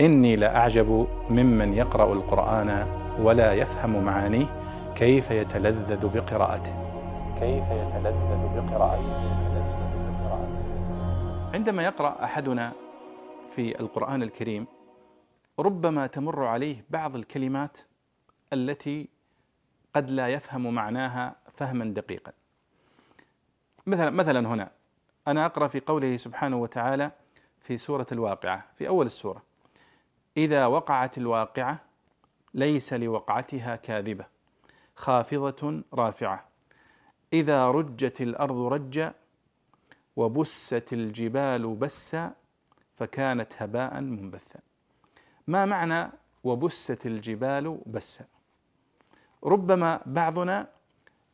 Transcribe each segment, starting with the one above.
إني لأعجب ممن يقرأ القرآن ولا يفهم معانيه كيف يتلذذ بقراءته. كيف يتلذذ بقراءته. عندما يقرأ أحدنا في القرآن الكريم ربما تمر عليه بعض الكلمات التي قد لا يفهم معناها فهما دقيقا. مثلا مثلا هنا أنا أقرأ في قوله سبحانه وتعالى في سورة الواقعة في أول السورة. إذا وقعت الواقعة ليس لوقعتها كاذبة خافضة رافعة. إذا رجت الأرض رجا وبست الجبال بسا فكانت هباء منبثا. ما معنى وبست الجبال بسا؟ ربما بعضنا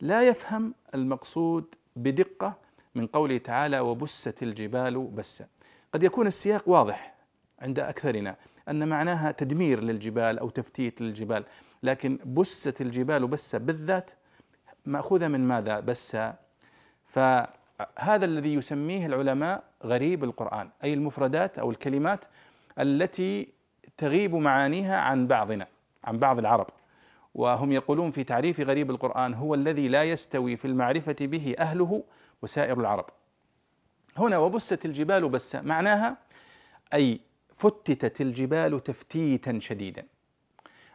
لا يفهم المقصود بدقة من قوله تعالى وبست الجبال بسا. قد يكون السياق واضح عند أكثرنا. أن معناها تدمير للجبال أو تفتيت للجبال. لكن بست الجبال بسا بالذات مأخوذة من ماذا؟ بسا فهذا الذي يسميه العلماء غريب القرآن أي المفردات أو الكلمات التي تغيب معانيها عن بعضنا عن بعض العرب. وهم يقولون في تعريف غريب القرآن هو الذي لا يستوي في المعرفة به أهله وسائر العرب. هنا وبست الجبال بسا معناها أي فتتت الجبال تفتيتا شديدا.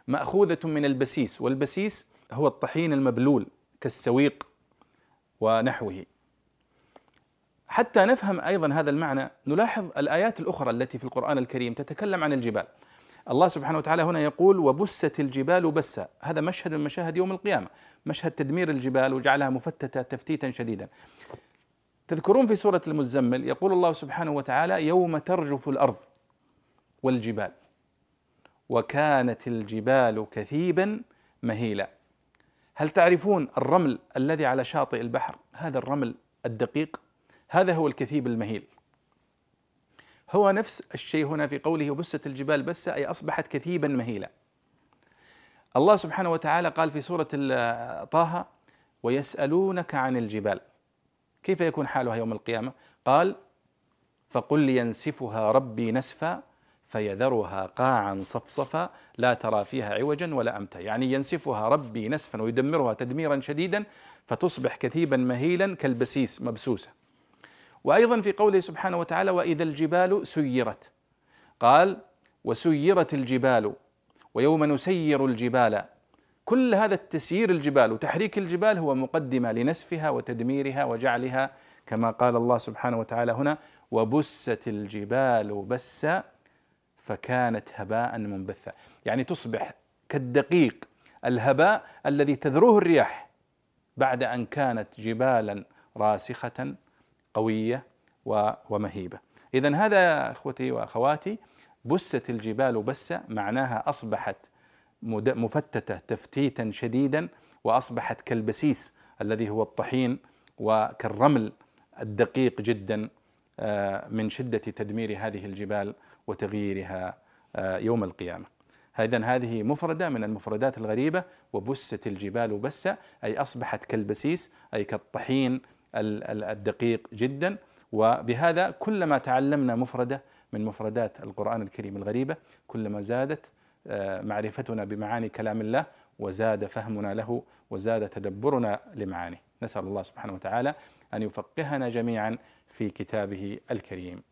مأخوذة من البسيس والبسيس هو الطحين المبلول كالسويق ونحوه. حتى نفهم أيضا هذا المعنى نلاحظ الآيات الأخرى التي في القرآن الكريم تتكلم عن الجبال. الله سبحانه وتعالى هنا يقول وبست الجبال بسا هذا مشهد من مشاهد يوم القيامة. مشهد تدمير الجبال وجعلها مفتتة تفتيتا شديدا. تذكرون في سورة المزمل يقول الله سبحانه وتعالى يوم ترجف الأرض والجبال. وكانت الجبال كثيبا مهيلا. هل تعرفون الرمل الذي على شاطئ البحر؟ هذا الرمل الدقيق. هذا هو الكثيب المهيل. هو نفس الشيء هنا في قوله وبست الجبال بسة أي أصبحت كثيبا مهيلا. الله سبحانه وتعالى قال في سورة طه ويسألونك عن الجبال. كيف يكون حالها يوم القيامة؟ قال فقل ينسفها ربي نسفا فيذرها قاعا صفصفا لا ترى فيها عوجا ولا أمتا. يعني ينسفها ربي نسفا ويدمرها تدميرا شديدا فتصبح كثيبا مهيلا كالبسيس مبسوسة. وأيضا في قوله سبحانه وتعالى وإذا الجبال سيرت. قال وسيرت الجبال ويوم نسير الجبال. كل هذا التسيير الجبال وتحريك الجبال هو مقدمة لنسفها وتدميرها وجعلها كما قال الله سبحانه وتعالى هنا وبست الجبال بسا فكانت هباء منبثا. يعني تصبح كالدقيق الهباء الذي تذروه الرياح بعد أن كانت جبالا راسخة قوية ومهيبة. اذا هذا أخوتي وأخواتي بست الجبال بسا معناها أصبحت مفتتة تفتيتا شديدا وأصبحت كالبسيس الذي هو الطحين وكالرمل الدقيق جدا من شدة تدمير هذه الجبال وتغييرها آه، يوم القيامة. اذا هذه مفردة من المفردات الغريبة وبست الجبال بسا أي أصبحت كالبسيس أي كالطحين الدقيق جدا وبهذا كلما تعلمنا مفردة من مفردات القرآن الكريم الغريبة كلما زادت آه، معرفتنا بمعاني كلام الله وزاد فهمنا له وزاد تدبرنا لمعانيه. نسأل الله سبحانه وتعالى أن يفقهنا جميعا في كتابه الكريم.